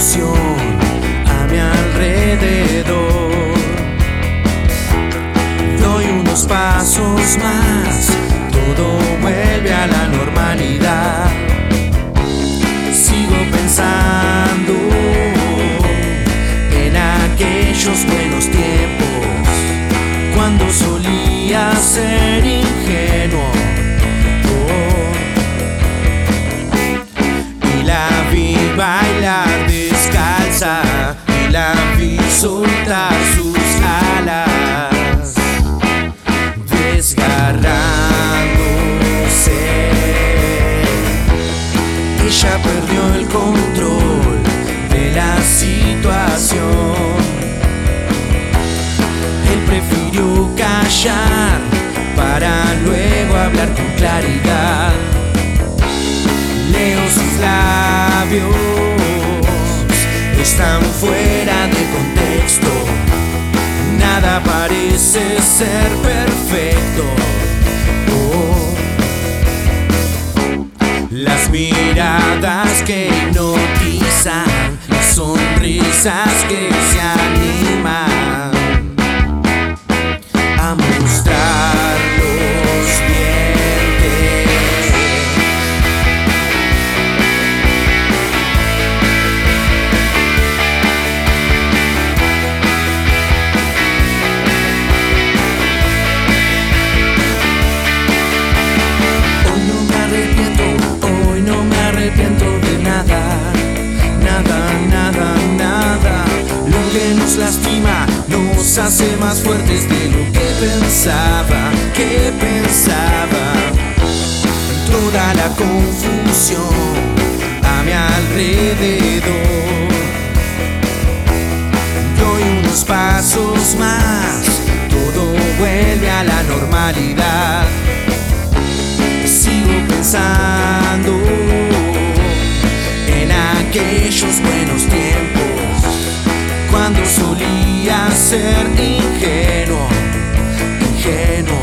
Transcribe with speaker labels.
Speaker 1: a mi alrededor. Doy unos pasos más, todo vuelve a la normalidad. Sigo pensando en aquellos soltar sus alas, desgarrándose. Ella perdió el control de la situación. Él prefirió callar para luego hablar con claridad. Leo sus labios, están fuera de ser perfecto. Oh. Las miradas que hipnotizan, las sonrisas que se animan lastima nos hace más fuertes de lo que pensaba, que pensaba. Toda la confusión a mi alrededor. Doy unos pasos más, todo vuelve a la normalidad sigo pensando en aquellos buenos tiempos cuando solía ser ingenuo, ingenuo.